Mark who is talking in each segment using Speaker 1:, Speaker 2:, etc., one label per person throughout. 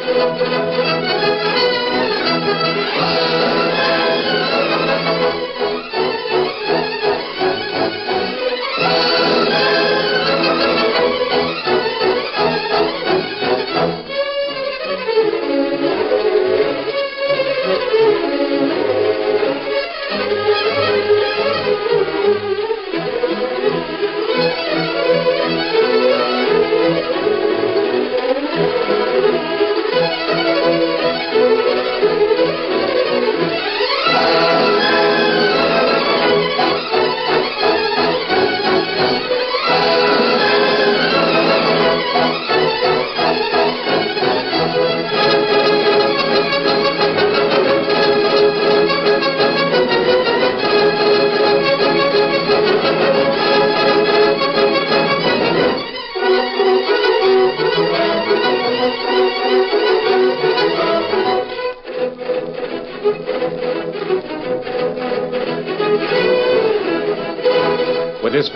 Speaker 1: With his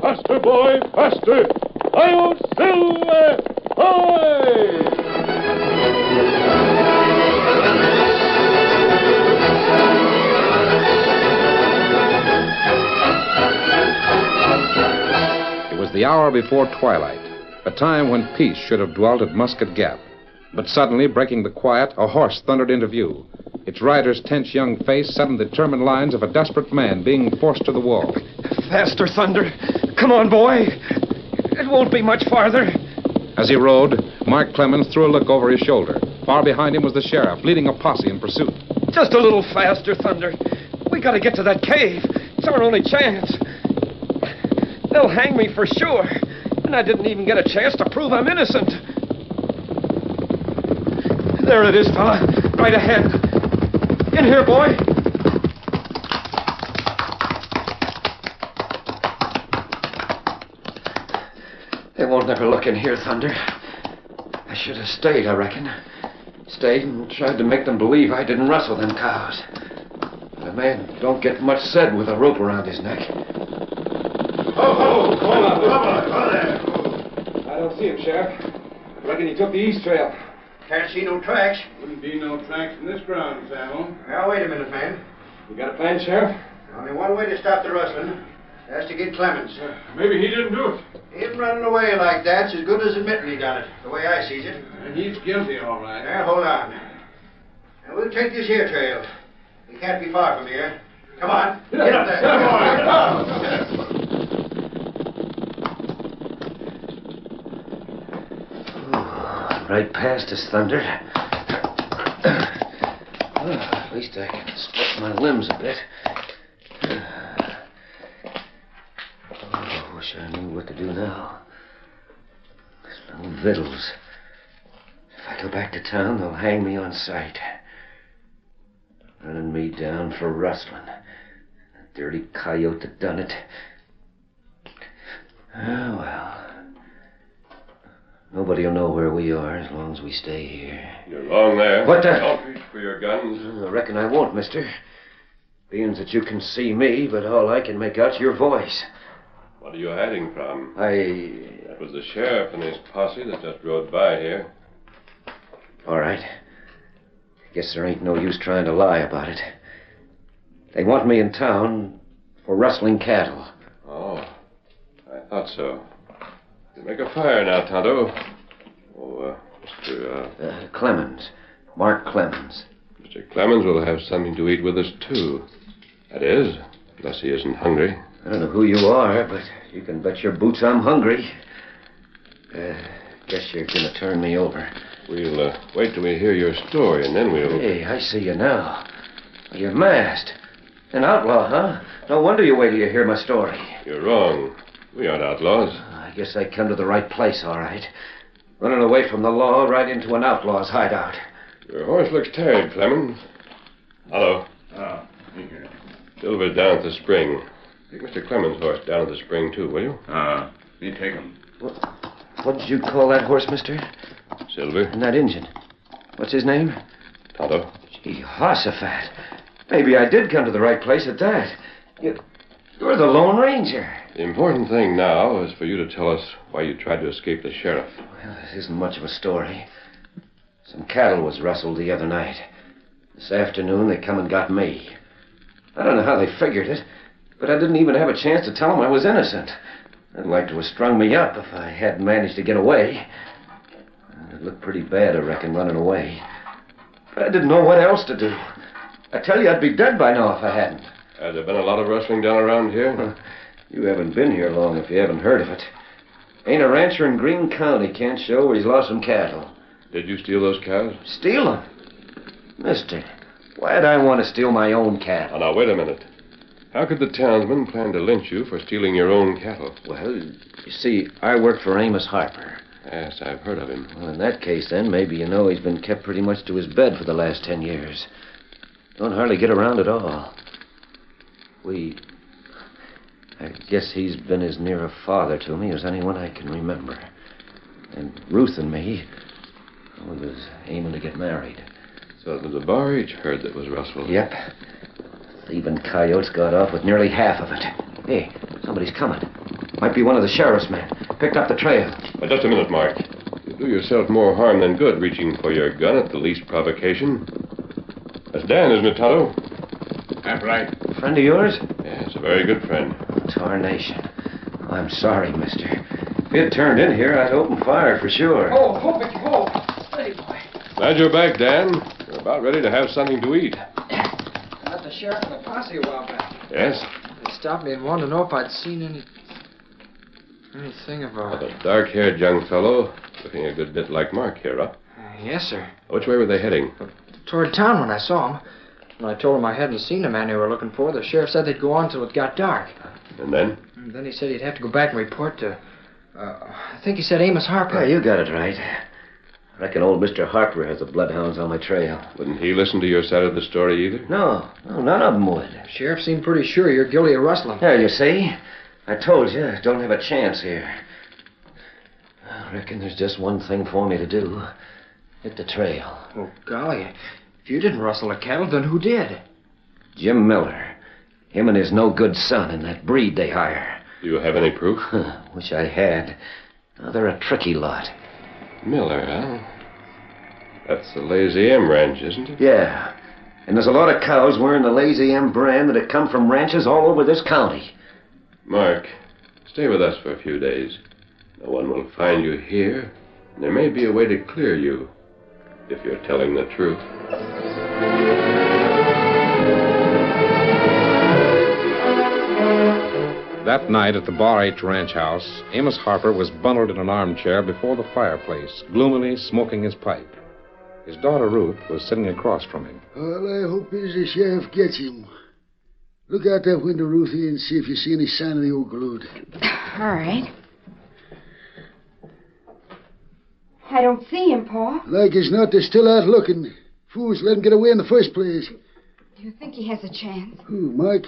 Speaker 1: Faster, boy, faster! Hi-yo, Silver! Hi! It was the hour before twilight, a time when peace should have dwelt at Musket Gap. But suddenly, breaking the quiet, a horse thundered into view. Its rider's tense young face set in the determined lines of a desperate man being forced to the wall.
Speaker 2: Faster, Thunder. Come on, boy. It won't be much farther.
Speaker 1: As he rode, Mark Clemens threw a look over his shoulder. Far behind him was the sheriff, leading a posse in pursuit.
Speaker 2: Just a little faster, Thunder. We gotta get to that cave. It's our only chance. They'll hang me for sure. And I didn't even get a chance to prove I'm innocent. There it is, fella. Right ahead. In here, boy. They won't never look in here, Thunder. I should have stayed, I reckon. Stayed and tried to make them believe I didn't rustle them cows. But a man don't get much said with a rope around his neck.
Speaker 3: Oh, ho, Come on, come on, hold there.
Speaker 2: I don't see him, Sheriff. I Reckon he took the east trail.
Speaker 3: Can't see no tracks.
Speaker 4: Wouldn't be no tracks in this ground, Sammo.
Speaker 3: Now, wait a minute, man.
Speaker 2: You got a plan, Sheriff?
Speaker 3: Only one way to stop the rustling. That's to get Clemens.
Speaker 4: Maybe he didn't do it.
Speaker 3: Him running away like that's as good as admitting he done it, the way I sees it.
Speaker 4: And he's guilty, all right.
Speaker 3: Now, hold on. Now, we'll take this here trail. We can't be far from here. Come on. Get up there.
Speaker 4: Come hmm, on.
Speaker 2: Right past us, Thunder. Well, ah, at least I can stretch my limbs a bit. Wish I knew what to do now. There's no victuals. If I go back to town, they'll hang me on sight. Running me down for rustling. The dirty coyote that done it. Oh, well. Nobody will know where we are as long as we stay here.
Speaker 5: You're wrong there.
Speaker 2: What the-
Speaker 5: Don't reach for your guns.
Speaker 2: I reckon I won't, mister. Being that you can see me, but all I can make out's your voice.
Speaker 5: What are you hiding from?
Speaker 2: I.
Speaker 5: That was the sheriff and his posse that just rode by here.
Speaker 2: All right. Guess there ain't no use trying to lie about it. They want me in town for rustling cattle.
Speaker 5: Oh, I thought so. You make a fire now, Tonto. Oh, uh, Mr. Uh,
Speaker 2: Uh, Clemens. Mark Clemens.
Speaker 5: Mr. Clemens will have something to eat with us, too. That is, unless he isn't hungry.
Speaker 2: I don't know who you are, but you can bet your boots I'm hungry. Uh, guess you're gonna turn me over.
Speaker 5: We'll uh, wait till we hear your story, and then we'll.
Speaker 2: Hey, I see you now. You're masked. An outlaw, huh? No wonder you wait till you hear my story.
Speaker 5: You're wrong. We aren't outlaws.
Speaker 2: I guess I come to the right place, all right. Running away from the law right into an outlaw's hideout.
Speaker 5: Your horse looks tired, Clemens. Hello.
Speaker 4: Oh, here.
Speaker 5: Silver's down at the spring. Take Mr. Clemens' horse down to the spring, too, will you?
Speaker 4: Uh, me take him.
Speaker 2: What did you call that horse, mister?
Speaker 5: Silver.
Speaker 2: And that Injun. What's his name?
Speaker 5: Tonto.
Speaker 2: Jehoshaphat. Maybe I did come to the right place at that. You, you're the Lone Ranger.
Speaker 5: The important thing now is for you to tell us why you tried to escape the sheriff.
Speaker 2: Well, this isn't much of a story. Some cattle was rustled the other night. This afternoon, they come and got me. I don't know how they figured it, but I didn't even have a chance to tell them I was innocent. They'd like to have strung me up if I hadn't managed to get away. It looked pretty bad, I reckon, running away. But I didn't know what else to do. I tell you, I'd be dead by now if I hadn't.
Speaker 5: Has there been a lot of rustling down around here?
Speaker 2: You haven't been here long if you haven't heard of it. Ain't a rancher in Greene County can't show where he's lost some cattle.
Speaker 5: Did you steal those cows?
Speaker 2: Steal them? Mister, why'd I want to steal my own
Speaker 5: Oh,
Speaker 2: cattle?
Speaker 5: now, wait a minute. How could the townsmen plan to lynch you for stealing your own cattle?
Speaker 2: Well, you see, I work for Amos Harper.
Speaker 5: Yes, I've heard of him.
Speaker 2: Well, in that case, then, maybe you know he's been kept pretty much to his bed for the last ten years. Don't hardly get around at all. We. I guess he's been as near a father to me as anyone I can remember. And Ruth and me, we was aiming to get married.
Speaker 5: So it was a Bar herd that was rustled.
Speaker 2: Yep. Thieving coyotes got off with nearly half of it. Hey, somebody's coming. Might be one of the sheriff's men. Picked up the trail.
Speaker 5: But just a minute, Mark. You do yourself more harm than good reaching for your gun at the least provocation. That's Dan, isn't it, Tonto?
Speaker 4: That's right.
Speaker 2: Friend of yours?
Speaker 5: Yes, a very good friend.
Speaker 2: Tarnation. I'm sorry, mister. If you'd turned in here, I'd open fire for sure.
Speaker 6: Oh, hold it, hold. Steady, boy.
Speaker 5: Glad you're back, Dan. You're about ready to have something to eat.
Speaker 6: I met the sheriff and the posse a while back.
Speaker 5: Yes?
Speaker 6: They stopped me and wanted to know if I'd seen any. anything of
Speaker 5: Oh,
Speaker 6: a.
Speaker 5: the dark-haired young fellow, looking a good bit like Mark here, huh?
Speaker 6: Uh, yes, sir.
Speaker 5: Which way were they heading?
Speaker 6: Toward town when I saw him. When I told him I hadn't seen the man they were looking for, the sheriff said they'd go on till it got dark.
Speaker 5: And then?
Speaker 6: And then he said he'd have to go back and report to. Uh, I think he said Amos Harper.
Speaker 2: Yeah, you got it right. I reckon old Mr. Harper has the bloodhounds on my trail.
Speaker 5: Wouldn't he listen to your side of the story either?
Speaker 2: No, no, none of them would.
Speaker 6: Sheriff seemed pretty sure you're guilty of rustling.
Speaker 2: There, you see? I told you, I don't have a chance here. I reckon there's just one thing for me to do. Hit the trail.
Speaker 6: Oh, golly. If you didn't rustle the cattle, then who did?
Speaker 2: Jim Miller. Him and his no good son and that breed they hire.
Speaker 5: Do you have any proof?
Speaker 2: Wish I had. Now, they're a tricky lot.
Speaker 5: Miller, huh? That's the Lazy M ranch, isn't it?
Speaker 2: Yeah. And there's a lot of cows wearing the Lazy M brand that have come from ranches all over this county.
Speaker 5: Mark, stay with us for a few days. No one will find you here, there may be a way to clear you if you're telling the truth.
Speaker 1: That night at the Bar H ranch house, Amos Harper was bundled in an armchair before the fireplace, gloomily smoking his pipe. His daughter Ruth was sitting across from him.
Speaker 7: All I hope is the sheriff gets him. Look out that window, Ruthie, and see if you see any sign of the old galoot.
Speaker 8: All right. I don't see him, Pa.
Speaker 7: Like as not, they're still out looking. Fools let him get away in the first place.
Speaker 8: Do you think he has a chance?
Speaker 7: Who, Mike?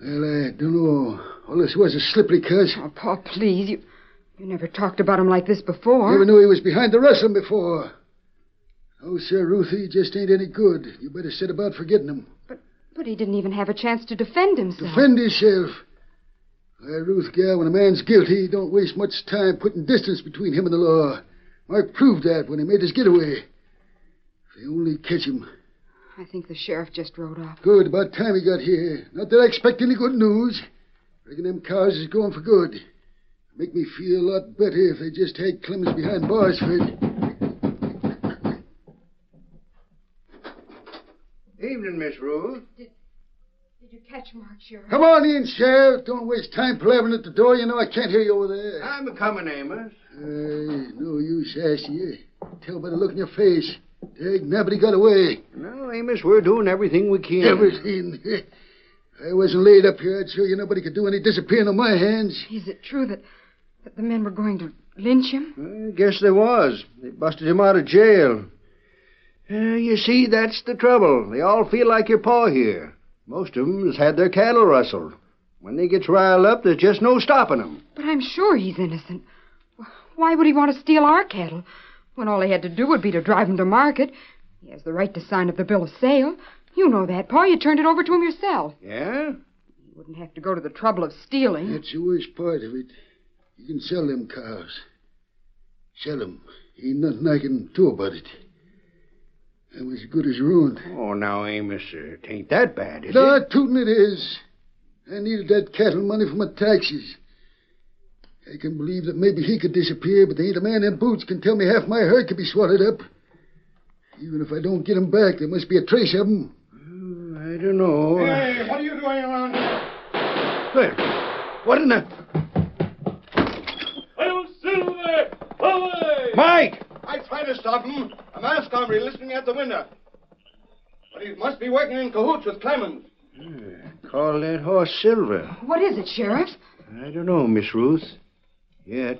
Speaker 7: Well, I don't know. All this was a slippery cuss.
Speaker 8: Oh, Pa, please. You, You never talked about him like this before.
Speaker 7: Never knew he was behind the rustling before. Oh, Sir Ruthie, he just ain't any good. You better set about forgetting him.
Speaker 8: But but he didn't even have a chance to defend himself.
Speaker 7: Defend himself? Why, Ruth, gal, when a man's guilty, he don't waste much time putting distance between him and the law. Mark proved that when he made his getaway. If they only catch him.
Speaker 8: I think the sheriff just rode off.
Speaker 7: Good. About time he got here. Not that I expect any good news. Reckon them cars is going for good. Make me feel a lot better if they just had Clemens behind bars for it.
Speaker 3: Evening, Miss Ruth.
Speaker 8: Did you catch Mark, Sheriff?
Speaker 7: Come on in, Sheriff. Don't waste time palavering at the door. You know I can't hear you over there.
Speaker 3: I'm a coming, Amos.
Speaker 7: Hey, no use asking you. Tell by the look in your face. Dag, nobody got away.
Speaker 3: No, Amos, we're doing everything we can.
Speaker 7: Everything. I wasn't laid up here. I'd show you nobody could do any disappearing on my hands.
Speaker 8: Is it true that, that the men were going to lynch him?
Speaker 3: I guess they was. They busted him out of jail. Uh, you see, that's the trouble. They all feel like your paw here. Most of 'em has had their cattle rustled. When they gets riled up, there's just no stopping 'em.
Speaker 8: But I'm sure he's innocent. Why would he want to steal our cattle when all he had to do would be to drive him to market? He has the right to sign up the bill of sale. You know that, Pa. You turned it over to him yourself.
Speaker 3: Yeah?
Speaker 8: He wouldn't have to go to the trouble of stealing.
Speaker 7: That's the worst part of it. You can sell them cows. Sell Sell 'em. Ain't nothing I can do about it. I was as good as ruined.
Speaker 3: Oh, now, Amos, uh, it ain't that bad, is
Speaker 7: No,
Speaker 3: it?
Speaker 7: tootin' it is. I needed that cattle money for my taxes. I can believe that maybe he could disappear, but there ain't a man in boots can tell me half my herd could be swallowed up. Even if I don't get 'em back, there must be a trace of of 'em.
Speaker 3: Hmm, I don't know.
Speaker 4: Hey, what are you doing around here?
Speaker 3: Hey, what in the...
Speaker 4: I'll Silver! Away!
Speaker 3: Mike!
Speaker 4: I tried to stop him. A masked hombre listening at the window. But he must be working in cahoots with Clemens.
Speaker 3: Hmm, call that horse Silver.
Speaker 8: What is it, Sheriff?
Speaker 3: I don't know, Miss Ruth. Yet.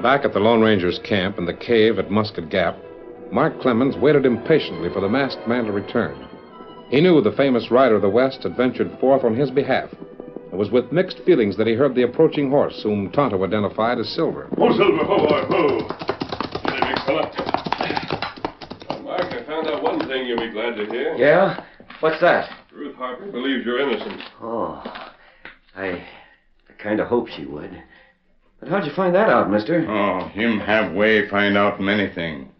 Speaker 1: Back at the Lone Ranger's camp in the cave at Musket Gap, Mark Clemens waited impatiently for the masked man to return. He knew the famous rider of the West had ventured forth on his behalf. It was with mixed feelings that he heard the approaching horse, whom Tonto identified as Silver.
Speaker 4: Ho, Silver, ho, boy, ho. Get it, big fella.
Speaker 5: Now, Mark, I found out one thing you'll be glad to hear.
Speaker 2: Yeah? What's that?
Speaker 5: Ruth Harper believes you're innocent.
Speaker 2: Oh, I, I kind of hoped she would. But how'd you find that out, mister?
Speaker 4: Oh, him have way find out many thing.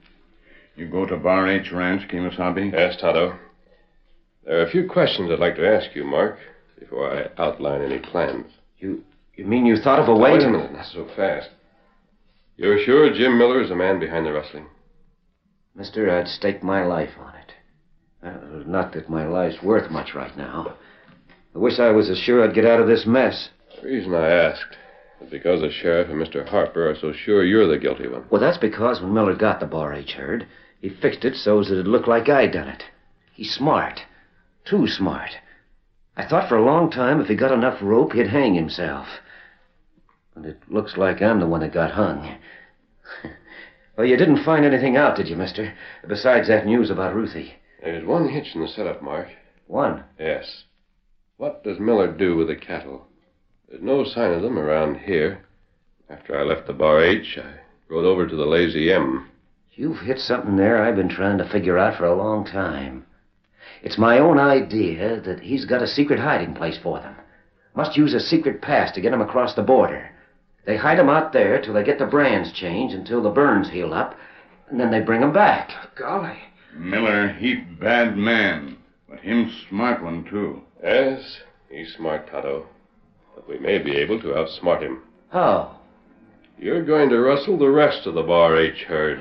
Speaker 4: You go to Bar H Ranch, Kemo Sabe?
Speaker 5: Yes, Tonto. There are a few questions I'd like to ask you, Mark, before I outline any plans.
Speaker 2: You you mean you thought of a way
Speaker 5: Wait a minute, not so fast. You're sure Jim Miller is the man behind the rustling?
Speaker 2: Mister, I'd stake my life on it. Uh, not that my life's worth much right now. I wish I was as sure I'd get out of this mess.
Speaker 5: The reason I asked is because the sheriff and Mr. Harper are so sure you're the guilty one.
Speaker 2: Well, that's because when Miller got the Bar H herd, he fixed it so as it'd look like I'd done it. He's smart. Too smart. I thought for a long time if he got enough rope, he'd hang himself. But it looks like I'm the one that got hung. well, you didn't find anything out, did you, mister? Besides that news about Ruthie.
Speaker 5: There's one hitch in the setup, Mark.
Speaker 2: One.
Speaker 5: Yes. What does Miller do with the cattle? There's no sign of them around here. After I left the Bar H, I rode over to the Lazy M.
Speaker 2: You've hit something there I've been trying to figure out for a long time. It's my own idea that he's got a secret hiding place for them. Must use a secret pass to get them across the border. They hide 'em out there till they get the brands changed until the burns heal up, and then they bring 'em back.
Speaker 6: Golly.
Speaker 4: Miller, he bad man, but him smart one, too.
Speaker 5: Yes, he's smart, Tonto. But we may be able to outsmart him.
Speaker 2: How?
Speaker 5: You're going to rustle the rest of the Bar H herd.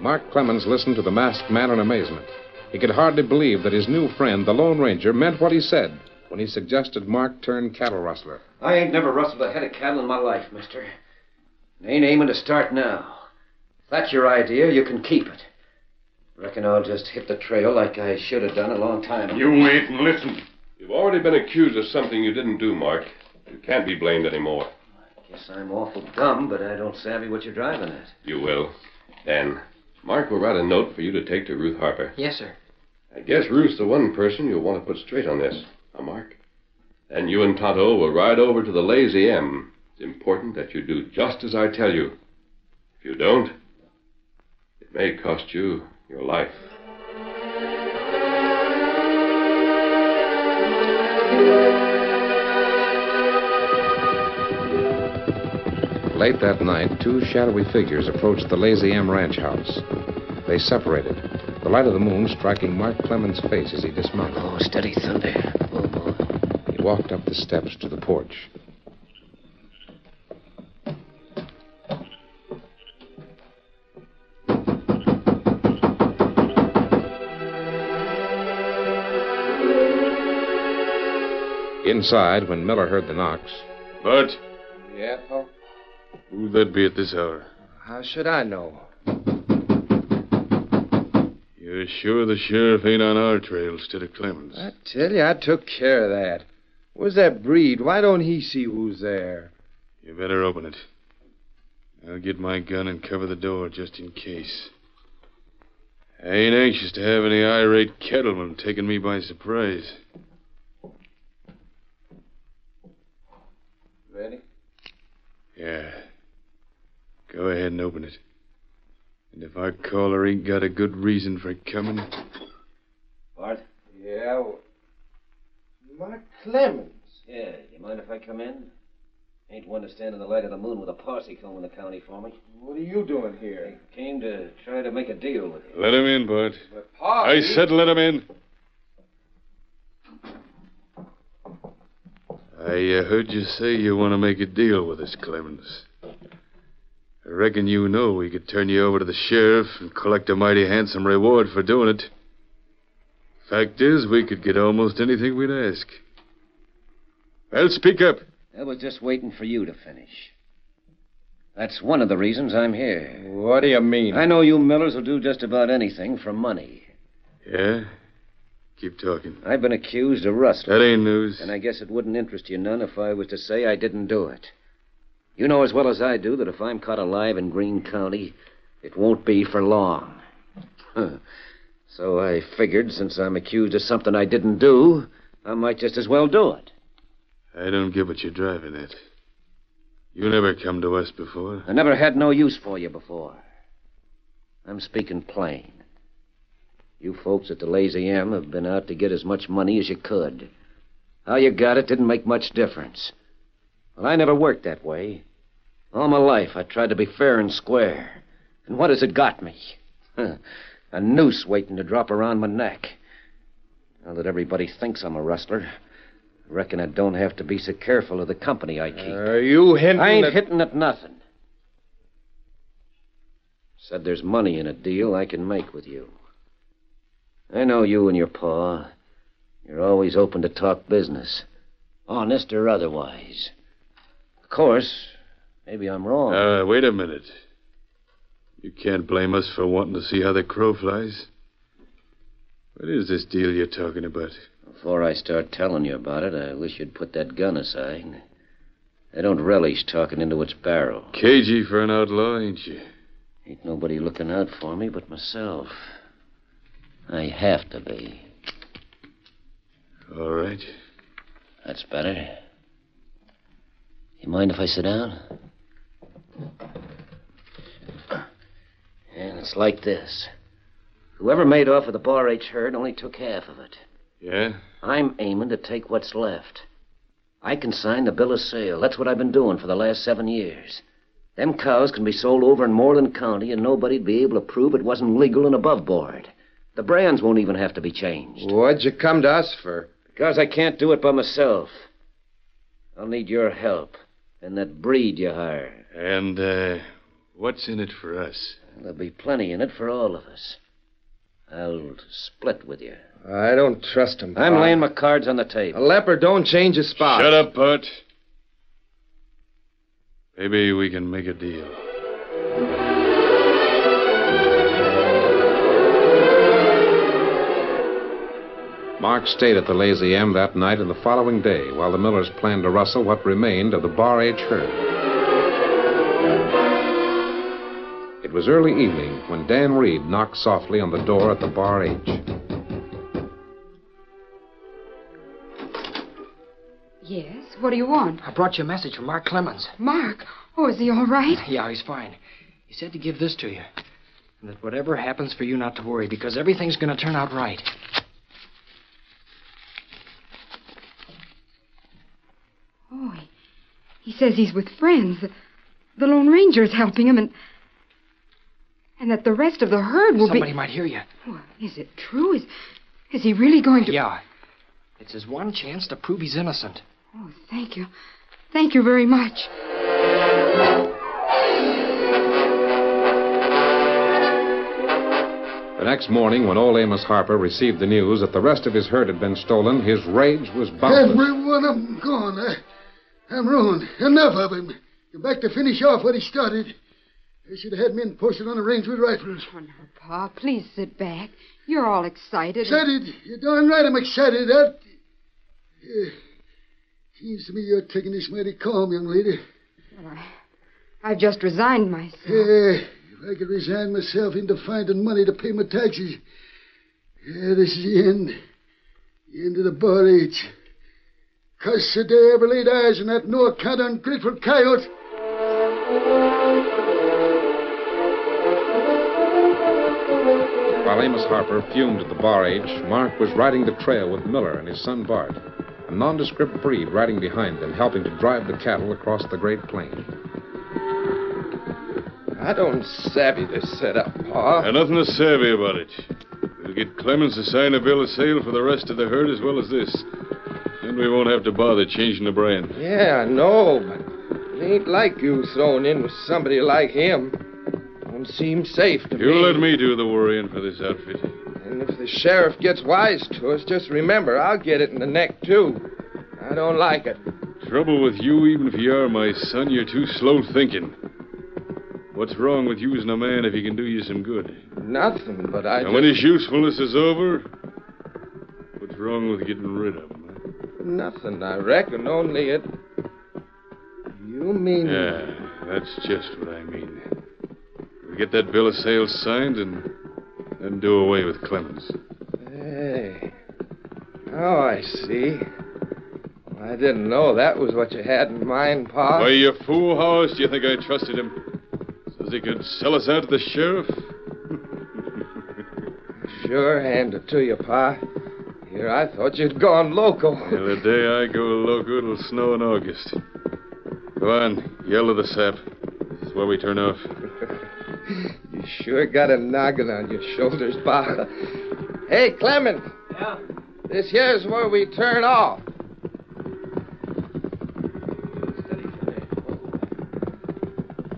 Speaker 1: Mark Clemens listened to the masked man in amazement. He could hardly believe that his new friend, the Lone Ranger, meant what he said when he suggested Mark turn cattle rustler.
Speaker 2: I ain't never rustled a head of cattle in my life, mister. And ain't aiming to start now. If that's your idea, you can keep it. Reckon I'll just hit the trail like I should have done a long time ago.
Speaker 5: You wait and listen. You've already been accused of something you didn't do, Mark. You can't be blamed anymore.
Speaker 2: I guess I'm awful dumb, but I don't savvy what you're driving at.
Speaker 5: You will. Dan, Mark will write a note for you to take to Ruth Harper.
Speaker 6: Yes, sir.
Speaker 5: I guess Ruth's the one person you'll want to put straight on this. Huh, Mark? And you and Tonto will ride over to the Lazy M. It's important that you do just as I tell you. If you don't, it may cost you your life.
Speaker 1: Late that night, two shadowy figures approached the Lazy M ranch house. They separated, the light of the moon striking Mark Clemens' face as he dismounted.
Speaker 2: Oh, steady, Thunder. Oh, boy.
Speaker 1: He walked up the steps to the porch. Inside, when Miller heard the knocks,
Speaker 9: Bud,
Speaker 4: Yeah, Paul?
Speaker 9: Who'd that be at this hour?
Speaker 4: How should I know?
Speaker 9: You're sure the sheriff ain't on our trail instead of Clemens?
Speaker 4: I tell you, I took care of that. Where's that breed? Why don't he see who's there?
Speaker 9: You better open it. I'll get my gun and cover the door just in case. I ain't anxious to have any irate cattlemen taking me by surprise.
Speaker 4: Ready?
Speaker 9: Yeah. Go ahead and open it. And if our caller ain't got a good reason for coming,
Speaker 2: Bart?
Speaker 4: Yeah. well, Mark Clemens.
Speaker 2: Yeah, you mind if I come in? Ain't one to stand in the light of the moon with a posse combing the county for me.
Speaker 4: What are you doing here?
Speaker 2: I came to try to make a deal with you.
Speaker 9: let him in, Bud.
Speaker 4: But Pa,
Speaker 9: I said let him in. I uh, heard you say you want to make a deal with us, Clemens. I reckon you know we could turn you over to the sheriff and collect a mighty handsome reward for doing it. Fact is, we could get almost anything we'd ask. Well, speak up.
Speaker 2: I was just waiting for you to finish. That's one of the reasons I'm here.
Speaker 4: What do you mean?
Speaker 2: I know you Millers will do just about anything for money.
Speaker 9: Yeah? Keep talking.
Speaker 2: I've been accused of rustling.
Speaker 9: That ain't news.
Speaker 2: And I guess it wouldn't interest you none if I was to say I didn't do it. You know as well as I do that if I'm caught alive in Greene County, it won't be for long. So I figured since I'm accused of something I didn't do, I might just as well do it.
Speaker 9: I don't get what you're driving at. You never come to us before.
Speaker 2: I never had no use for you before. I'm speaking plain. You folks at the Lazy M have been out to get as much money as you could. How you got it didn't make much difference. Well, I never worked that way. All my life, I tried to be fair and square. And what has it got me? A noose waiting to drop around my neck. Now that everybody thinks I'm a rustler, I reckon I don't have to be so careful of the company I keep.
Speaker 4: Are you hinting
Speaker 2: I ain't hitting at nothing. Said there's money in a deal I can make with you. I know you and your pa. You're always open to talk business, honest or otherwise. Of course, maybe I'm wrong.
Speaker 9: Uh, wait a minute. You can't blame us for wanting to see how the crow flies. What is this deal you're talking about?
Speaker 2: Before I start telling you about it, I wish you'd put that gun aside. I don't relish talking into its barrel.
Speaker 9: Cagey for an outlaw, ain't you?
Speaker 2: Ain't nobody looking out for me but myself. I have to be.
Speaker 9: All right.
Speaker 2: That's better. You mind if I sit down? And it's like this. Whoever made off with the Bar H herd only took half of it.
Speaker 9: Yeah?
Speaker 2: I'm aiming to take what's left. I can sign the bill of sale. That's what I've been doing for the last seven years. Them cows can be sold over in Moreland County, and nobody'd be able to prove it wasn't legal and above board. The brands won't even have to be changed.
Speaker 4: What'd you come to us for?
Speaker 2: Because I can't do it by myself. I'll need your help and that breed you hire.
Speaker 9: And, uh, What's in it for us?
Speaker 2: There'll be plenty in it for all of us. I'll split with you.
Speaker 10: I don't trust him.
Speaker 2: I'm laying my cards on the table.
Speaker 10: A leper don't change his spot.
Speaker 9: Shut up, Bart. Maybe we can make a deal.
Speaker 1: Mark stayed at the Lazy M that night and the following day while the Millers planned to rustle what remained of the Bar H herd. It was early evening when Dan Reed knocked softly on the door at the Bar H.
Speaker 8: Yes, what do you want?
Speaker 6: I brought you a message from Mark Clemens.
Speaker 8: Mark? Oh, is he all right?
Speaker 6: Yeah, he's fine. He said to give this to you. And that whatever happens for you not to worry, because everything's going to turn out right.
Speaker 8: Oh, he, he says he's with friends. The, Lone Ranger is helping him, and and that the rest of the herd will
Speaker 6: Somebody
Speaker 8: be.
Speaker 6: Somebody might hear you.
Speaker 8: Oh, is it true? Is is he really going to?
Speaker 6: Yeah. It's his one chance to prove he's innocent.
Speaker 8: Oh, thank you, thank you very much.
Speaker 1: The next morning, when old Amos Harper received the news that the rest of his herd had been stolen, his rage was boundless.
Speaker 7: Every one of them gone. I, I'm ruined. Enough of him. You're back to finish off what he started. They should have had men posted on the range with rifles.
Speaker 8: Oh, no, Pa, please sit back. You're all excited.
Speaker 7: Excited? You're darn right I'm excited. That. Eh, yeah. Seems to me you're taking this mighty calm, young lady.
Speaker 8: Well, I, I've just resigned myself.
Speaker 7: Yeah, if I could resign myself into finding money to pay my taxes. Yeah, this is the end. The end of the Bar H. Cuss the day I ever laid eyes on that no account ungrateful coyote.
Speaker 1: While Amos Harper fumed at the Bar H, Mark was riding the trail with Miller and his son Bart, a nondescript breed riding behind them, helping to drive the cattle across the Great Plain.
Speaker 10: I don't savvy this setup, Pa.
Speaker 9: And nothing to savvy about it. We'll get Clemens to sign a bill of sale for the rest of the herd as well as this. Then we won't have to bother changing the brand.
Speaker 10: Yeah, I know, but it ain't like you thrown in with somebody like him. Don't seem safe to
Speaker 9: You
Speaker 10: me.
Speaker 9: You let me do the worrying for this outfit.
Speaker 10: And if the sheriff gets wise to us, just remember, I'll get it in the neck, too. I don't like it.
Speaker 9: Trouble with you, even if you are my son, you're too slow thinking. What's wrong with using a man if he can do you some good?
Speaker 10: Nothing, but I
Speaker 9: and
Speaker 10: just...
Speaker 9: when his usefulness is over, what's wrong with getting rid of him?
Speaker 10: Nothing, I reckon, only it... You mean...
Speaker 9: Yeah, that's just what I mean. We get that bill of sale signed and then do away with Clemens.
Speaker 10: Hey. Oh, I see. Well, I didn't know that was what you had in mind, Pa.
Speaker 9: Why, you fool, how else do you think I trusted him? Says he could sell us out to the sheriff?
Speaker 10: Sure, hand it to you, Pa. Here, I thought you'd gone local.
Speaker 9: Yeah, the day I go loco, it'll snow in August. Go on, yell to the sap. This is where we turn off.
Speaker 10: You sure got a noggin on your shoulders, Pa. Hey, Clement.
Speaker 6: Yeah?
Speaker 10: This here's where we turn off.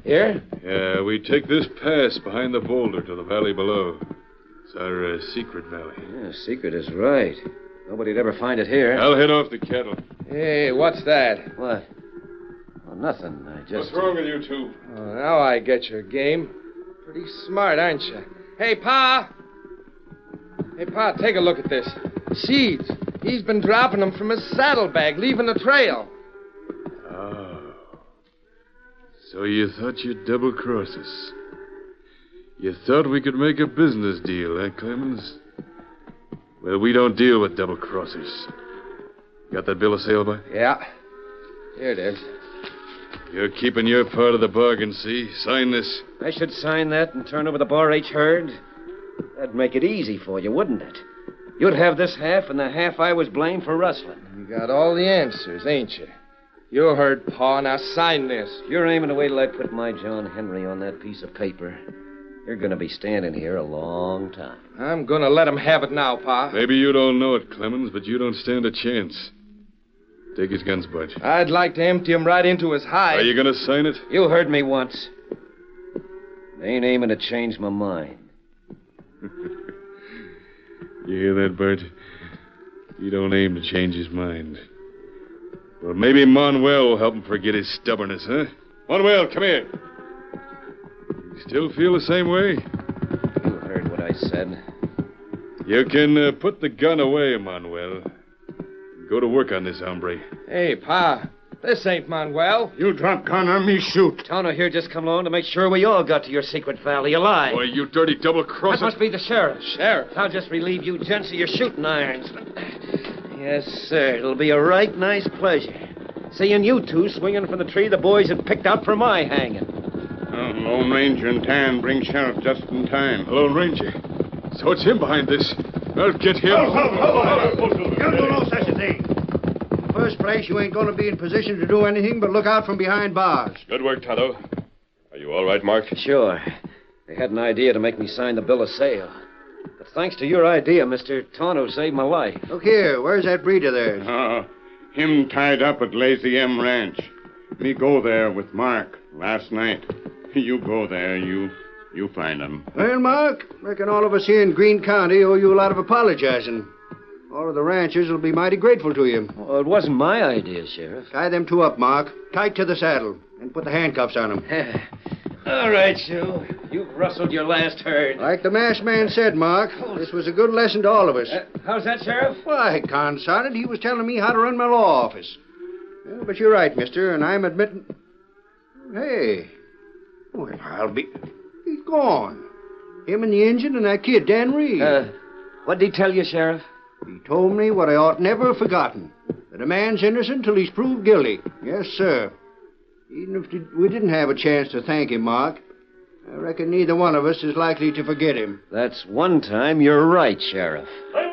Speaker 10: Here?
Speaker 9: Yeah, we take this pass behind the boulder to the valley below. It's our uh, secret valley.
Speaker 2: Yeah, secret is right. Nobody'd ever find it here.
Speaker 9: I'll head off the cattle.
Speaker 10: Hey, what's that?
Speaker 2: What? Well, nothing. I just.
Speaker 9: What's wrong with you two?
Speaker 10: Oh, now I get your game. Pretty smart, aren't you? Hey, Pa! Hey, Pa, take a look at this. Seeds. He's been dropping them from his saddlebag, leaving the trail.
Speaker 9: Oh. So you thought you'd double cross us? You thought we could make a business deal, eh, Clemens? Well, we don't deal with double crossers. Got that bill of sale, boy?
Speaker 10: Yeah. Here it is.
Speaker 9: You're keeping your part of the bargain, see? Sign this.
Speaker 2: I should sign that and turn over the Bar H herd. That'd make it easy for you, wouldn't it? You'd have this half and the half I was blamed for rustling.
Speaker 10: You got all the answers, ain't you? You heard Pa. Now sign this.
Speaker 2: You're aiming to wait till I put my John Henry on that piece of paper, you're going to be standing here a long time.
Speaker 10: I'm gonna let him have it now, Pa.
Speaker 9: Maybe you don't know it, Clemens, but you don't stand a chance. Take his guns, Butch.
Speaker 10: I'd like to empty him right into his hide.
Speaker 9: Are you going to sign it?
Speaker 2: You heard me once. I ain't aiming to change my mind.
Speaker 9: You hear that, Bert? He don't aim to change his mind. Well, maybe Manuel will help him forget his stubbornness, huh? Manuel, come here. You still feel the same way?
Speaker 2: You heard what I said.
Speaker 9: You can uh, put the gun away, Manuel. Go to work on this hombre.
Speaker 10: Hey, Pa. This ain't Manuel.
Speaker 4: You drop gun on me, shoot.
Speaker 2: Tonto here just come along to make sure we all got to your secret valley alive.
Speaker 9: Boy, you dirty double
Speaker 2: That
Speaker 9: crosser.
Speaker 2: must be the sheriff.
Speaker 10: Sheriff.
Speaker 2: I'll just relieve you gents of your shooting irons. Yes, sir. It'll be a right nice pleasure. Seeing you two swinging from the tree the boys had picked out for my hanging.
Speaker 4: Oh, Lone Ranger and Tan bring Sheriff just in time.
Speaker 9: Lone Ranger. So it's him behind this. I'll get him.
Speaker 3: You do no such a thing. First place, you ain't going to be in position to do anything but look out from behind bars.
Speaker 5: Good work, Tonto. Are you all right, Mark?
Speaker 2: Sure. They had an idea to make me sign the bill of sale. But thanks to your idea, Mr. Tonto saved my life.
Speaker 3: Look here, where's that breeder there?
Speaker 4: Uh, him tied up at Lazy M Ranch. Me go there with Mark last night. You go there, you you find them.
Speaker 3: Well, Mark, reckon all of us here in Green County owe you a lot of apologizing. All of the ranchers will be mighty grateful to you.
Speaker 2: Well, it wasn't my idea, Sheriff.
Speaker 3: Tie them two up, Mark. Tight to the saddle. And put the handcuffs on them.
Speaker 2: All right, Sue. You've rustled your last herd.
Speaker 3: Like the masked man said, Mark, this was a good lesson to all of us.
Speaker 2: Uh, how's that, Sheriff?
Speaker 3: Why, consarn it, he was telling me how to run my law office. Well, but you're right, mister, and I'm admitting. Hey. Well, I'll be. He's gone. Him and the engine and that kid, Dan Reed.
Speaker 2: Uh, what did he tell you, Sheriff?
Speaker 3: He told me what I ought never have forgotten that a man's innocent till he's proved guilty. Yes, sir. Even if we didn't have a chance to thank him, Mark, I reckon neither one of us is likely to forget him.
Speaker 2: That's one time you're right, Sheriff.
Speaker 1: The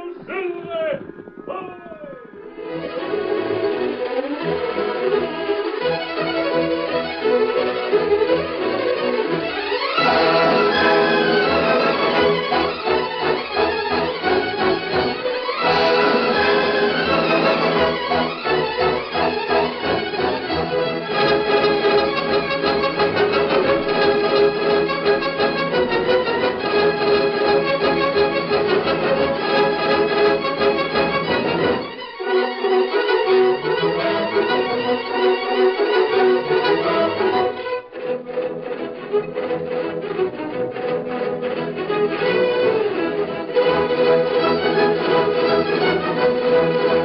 Speaker 1: story you